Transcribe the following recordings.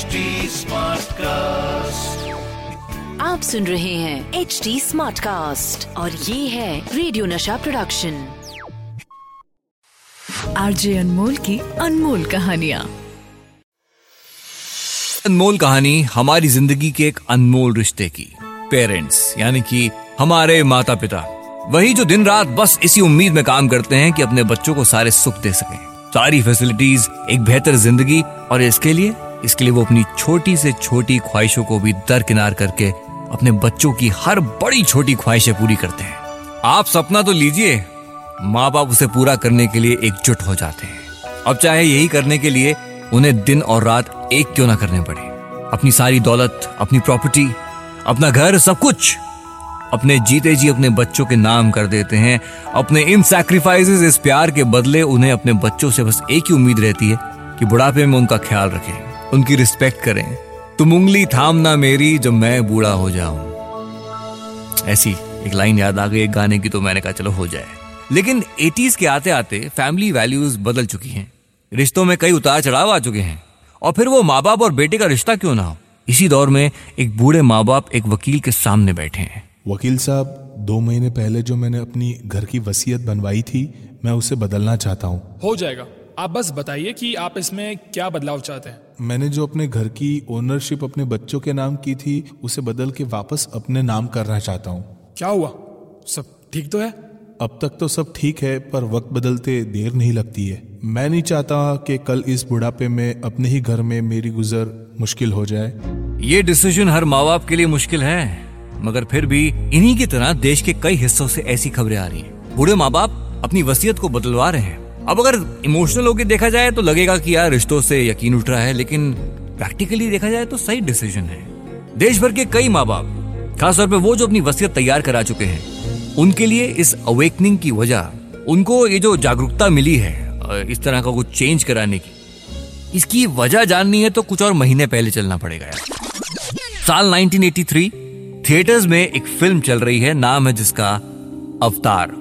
HD cast आप सुन रहे हैं एच डी स्मार्ट कास्ट और ये है रेडियो नशा प्रोडक्शन आरजे अनमोल की अनमोल कहानिया। अनमोल कहानी हमारी ज़िंदगी के एक अनमोल रिश्ते की पेरेंट्स यानी कि हमारे माता पिता वही जो दिन रात बस इसी उम्मीद में काम करते हैं कि अपने बच्चों को सारे सुख दे सकें। सारी फैसिलिटीज़ एक बेहतर ज़िंदगी और इसके लिए इसके लिए वो अपनी छोटी से छोटी ख्वाहिशों को भी दरकिनार करके अपने बच्चों की हर बड़ी छोटी ख्वाहिशें पूरी करते हैं। आप सपना तो लीजिए माँ बाप उसे पूरा करने के लिए एकजुट हो जाते हैं। अब चाहे यही करने के लिए उन्हें दिन और रात एक क्यों ना करने पड़े। अपनी सारी दौलत, अपनी प्रॉपर्टी, अपना घर, सब कुछ अपने जीते जी अपने बच्चों के नाम कर देते हैं। अपने इन सैक्रिफाइसेस इस प्यार के बदले उन्हें अपने बच्चों से बस एक ही उम्मीद रहती है कि बुढ़ापे में उनका ख्याल रखें। उनकी रिस्पेक्ट करें। तुम उंगली थामना मेरी जब मैं बूढ़ा हो जाऊँ। ऐसी एक लाइन याद आ गई एक गाने की तो मैंने कहा चलो हो जाए। लेकिन 80s के आते आते फैमिली वैल्यूज़ बदल चुकी हैं। रिश्तों में कई उतार चढ़ाव आ चुके हैं। और फिर वो माँ बाप और बेटे का रिश्ता क्यों ना हो? इसी दौर में एक बूढ़े माँ बाप एक वकील के सामने बैठे हैं। वकील साहब दो महीने पहले जो मैंने अपनी घर की वसीयत बनवाई थी मैं उसे बदलना चाहता हूँ। हो जाएगा। आप बस बताइए कि आप इसमें क्या बदलाव चाहते हैं। मैंने जो अपने घर की ओनरशिप अपने बच्चों के नाम की थी उसे बदल के वापस अपने नाम करना चाहता हूँ। क्या हुआ? सब ठीक तो है? अब तक तो सब ठीक है पर वक्त बदलते देर नहीं लगती है। मैं नहीं चाहता कि कल इस बुढ़ापे में अपने ही घर में मेरी गुजर मुश्किल हो जाए। ये डिसीज़न हर माँ बाप के लिए मुश्किल है मगर फिर भी इन्हीं की तरह देश के कई हिस्सों से ऐसी खबरें आ रही हैं। बूढ़े माँ बाप अपनी वसीयत को बदलवा रहे हैं। अब अगर इमोशनल होकर देखा जाए तो लगेगा कि यार रिश्तों से यकीन उठ रहा है, लेकिन प्रैक्टिकली देखा जाए तो सही डिसीज़न है। देश भर के कई माँ बाप खासतौर पर वो जो अपनी वसीयत तैयार करा चुके हैं, उनके लिए इस अवेकनिंग की वजह, उनको ये जो जागरूकता मिली है इस तरह का कुछ चेंज कराने की, इसकी वजह जाननी है तो कुछ और महीने पहले चलना पड़ेगा यार। साल 1983 थिएटर्स में एक फ़िल्म चल रही है, नाम है जिसका अवतार।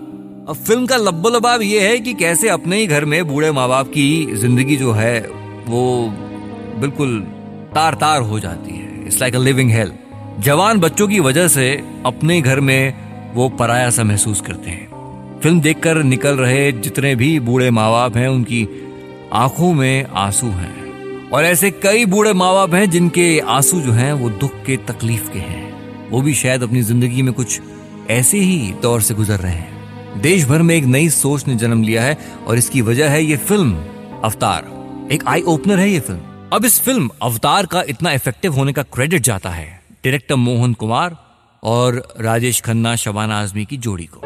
अब फ़िल्म का लब्बो लबाब ये है कि कैसे अपने ही घर में बूढ़े माँ बाप की ज़िंदगी जो है, वो बिल्कुल तार तार हो जाती है। It's like a living health जवान बच्चों की वजह से अपने घर में वो पराया सा महसूस करते हैं। फ़िल्म देखकर निकल रहे जितने भी बूढ़े माँ बाप हैं, उनकी आँखों में आँसू हैं। और ऐसे कई बूढ़े माँ बाप हैं जिनके आँसू जो हैं, वो दुख के तकलीफ़ के हैं। वो भी शायद अपनी ज़िंदगी में कुछ ऐसे ही दौर से गुजर रहे हैं। देश भर में एक नई सोच ने जन्म लिया है और इसकी वजह है ये फ़िल्म अवतार। एक आई ओपनर है ये फ़िल्म। अब इस फ़िल्म अवतार का इतना इफ़ेक्टिव होने का क्रेडिट जाता है। डायरेक्टर मोहन कुमार और राजेश खन्ना शबाना आजमी की जोड़ी को।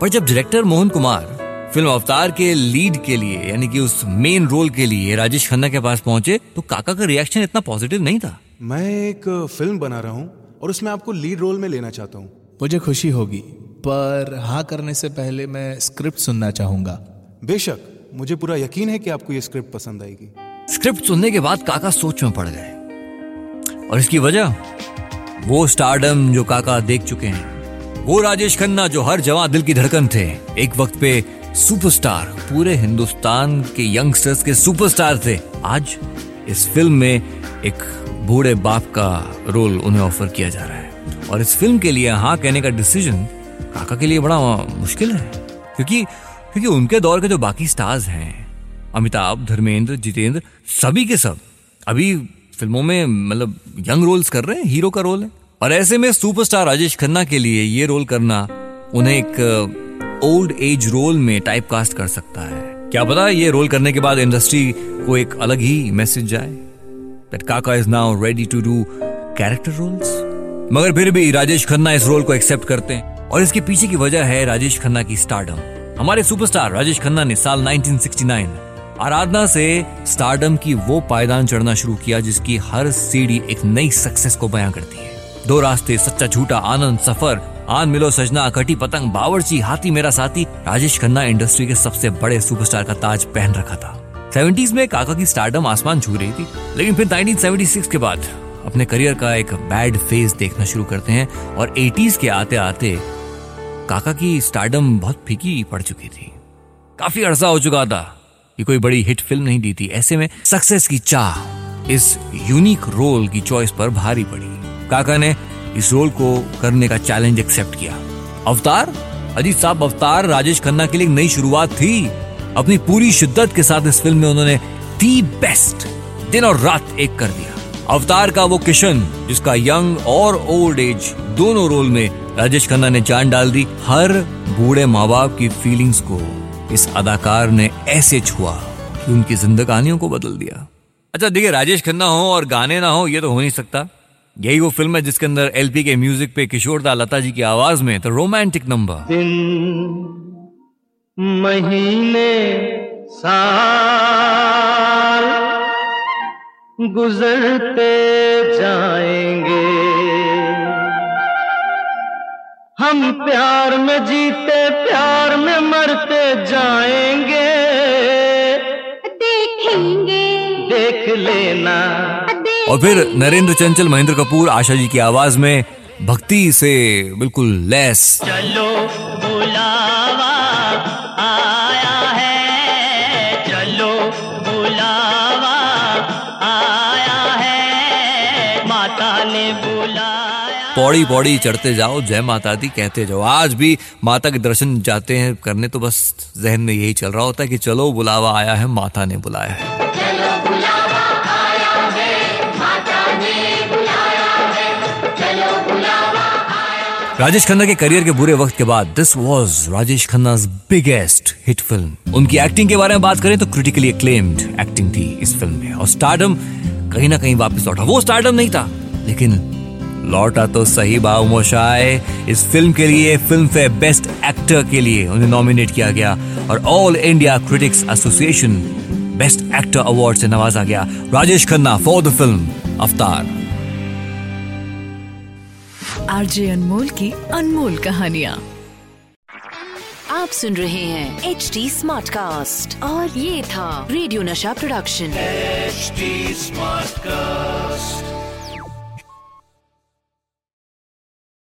पर जब डायरेक्टर मोहन कुमार फ़िल्म अवतार के लीड के लिए यानी कि उस मेन रोल के लिए राजेश खन्ना के पास पहुँचे तो काका का रिएक्शन इतना पॉजिटिव नहीं था। मैं एक फ़िल्म बना रहा हूँ और उसमें आपको लीड रोल में लेना चाहता हूँ। मुझे खुशी होगी पर हाँ करने से पहले मैं स्क्रिप्ट सुनना चाहूँगा। बेशक मुझे पूरा यकीन है कि आपको ये स्क्रिप्ट पसंद आएगी। स्क्रिप्ट सुनने के बाद काका सोच में पड़ गए। और इसकी वजह? वो स्टारडम जो काका देख चुके हैं। वो राजेश खन्ना जो हर जवान दिल की धड़कन थे। एक वक्त पे सुपरस्टार पूरे हिंदुस्तान के यंगस्टर्स के सुपरस्टार थे। आज इस फ़िल्म में एक बूढ़े बाप का रोल उन्हें ऑफ़र किया जा रहा है। और इस फ़िल्म के लिए हाँ कहने का डिसीज़न काका के लिए बड़ा मुश्किल है। क्योंकि क्योंकि उनके दौर के जो बाकी स्टार्स हैं, अमिताभ, धर्मेंद्र, जितेंद्र, सभी के सब अभी फ़िल्मों में मतलब यंग रोल्स कर रहे हैं, हीरो का रोल है। और ऐसे में सुपरस्टार राजेश खन्ना के लिए ये रोल करना उन्हें एक ओल्ड एज रोल में टाइप कास्ट कर सकता है। क्या पता ये रोल करने के बाद इंडस्ट्री को एक अलग ही मैसेज जाए that Kaka is now ready to do character roles. मगर फिर भी राजेश खन्ना इस रोल को एक्सेप्ट करते हैं। और इसके पीछे की वजह है राजेश खन्ना की स्टारडम हमारे सुपरस्टार राजेश खन्ना ने साल 1969 आराधना से स्टारडम की वो पायदान चढ़ना शुरू किया जिसकी हर सीढ़ी एक नई सक्सेस को बयां करती है। दो रास्ते, सच्चा झूठा, आनंद, सफ़र, आन मिलो, सजना कटी पतंग, बावर्ची, हाथी, मेरा साथी, राजेश खन्ना इंडस्ट्री के सबसे बड़े सुपरस्टार का ताज पहन रखा था। सेवेंटीज में काका की स्टारडम आसमान छू रही थी, लेकिन फिर 1976 के बाद अपने करियर का एक बैड फ़ेज़ देखना शुरू करते हैं और एटीज के आते आते काका की स्टार्डम बहुत फीकी पड़ चुकी थी। काफ़ी अरसा हो चुका था कि कोई बड़ी हिट फ़िल्म नहीं दी थी। ऐसे में सक्सेस की चाह इस यूनिक रोल की चॉइस पर भारी पड़ी। काका ने इस रोल को करने का चैलेंज एक्सेप्ट किया। अवतार? अजीत साहब, अवतार राजेश खन्ना के लिए नई शुरुआत थी। अपनी पूरी शिद्दत के साथ इस फ़िल्म में उन्होंने दी बेस्ट दिन और रात एक कर दिया। अवतार का वो किशन, जिसका यंग और ओल्ड एज दोनों रोल में राजेश खन्ना ने जान डाल दी हर बूढ़े माँ बाप की फीलिंग्स को। इस अदाकार ने ऐसे छुआ कि उनकी जिंदगानियों को बदल दिया। अच्छा देखिए, राजेश खन्ना हो और गाने ना हो, ये तो हो नहीं सकता। यही वो फ़िल्म है जिसके अंदर एलपी के म्यूज़िक पे किशोर दा लता जी की आवाज़ में तो रोमांटिक नंबर महीने, साल गुजरते जाएँगे। हम प्यार में जीते प्यार में मरते जाएँगे। देखेंगे। देख लेना। और फिर नरेंद्र चंचल महेंद्र कपूर आशा जी की आवाज़ में भक्ति से बिल्कुल लेस चलो। पौड़ी पौड़ी चढ़ते जाओ जय माता दी कहते जाओ। आज भी माता के दर्शन जाते हैं करने तो बस जहन में यही चल रहा होता है कि चलो बुलावा आया है माता ने बुलाया है। राजेश खन्ना के करियर के बुरे वक्त के बाद this was Rajesh Khanna biggest hit film उनकी एक्टिंग के बारे में बात करें तो क्रिटिकली अक्लेम्ड एक्टिंग थी इस फ़िल्म में। और स्टारडम कहीं ना कहीं वापस लौटा। वो स्टारडम नहीं था लेकिन लौटा तो सही बाबू मोशाय। इस फ़िल्म के लिए फ़िल्म फेयर बेस्ट एक्टर के लिए उन्हें नॉमिनेट किया गया और All India Critics Association best actor award से नवाजा गया। Rajesh Khanna for the film Avtaar. RJ Anmol की अनमोल कहानियाँ। आप सुन रहे हैं एच डी स्मार्ट कास्ट और ये था रेडियो नशा प्रोडक्शन एचडी स्मार्ट Smartcast.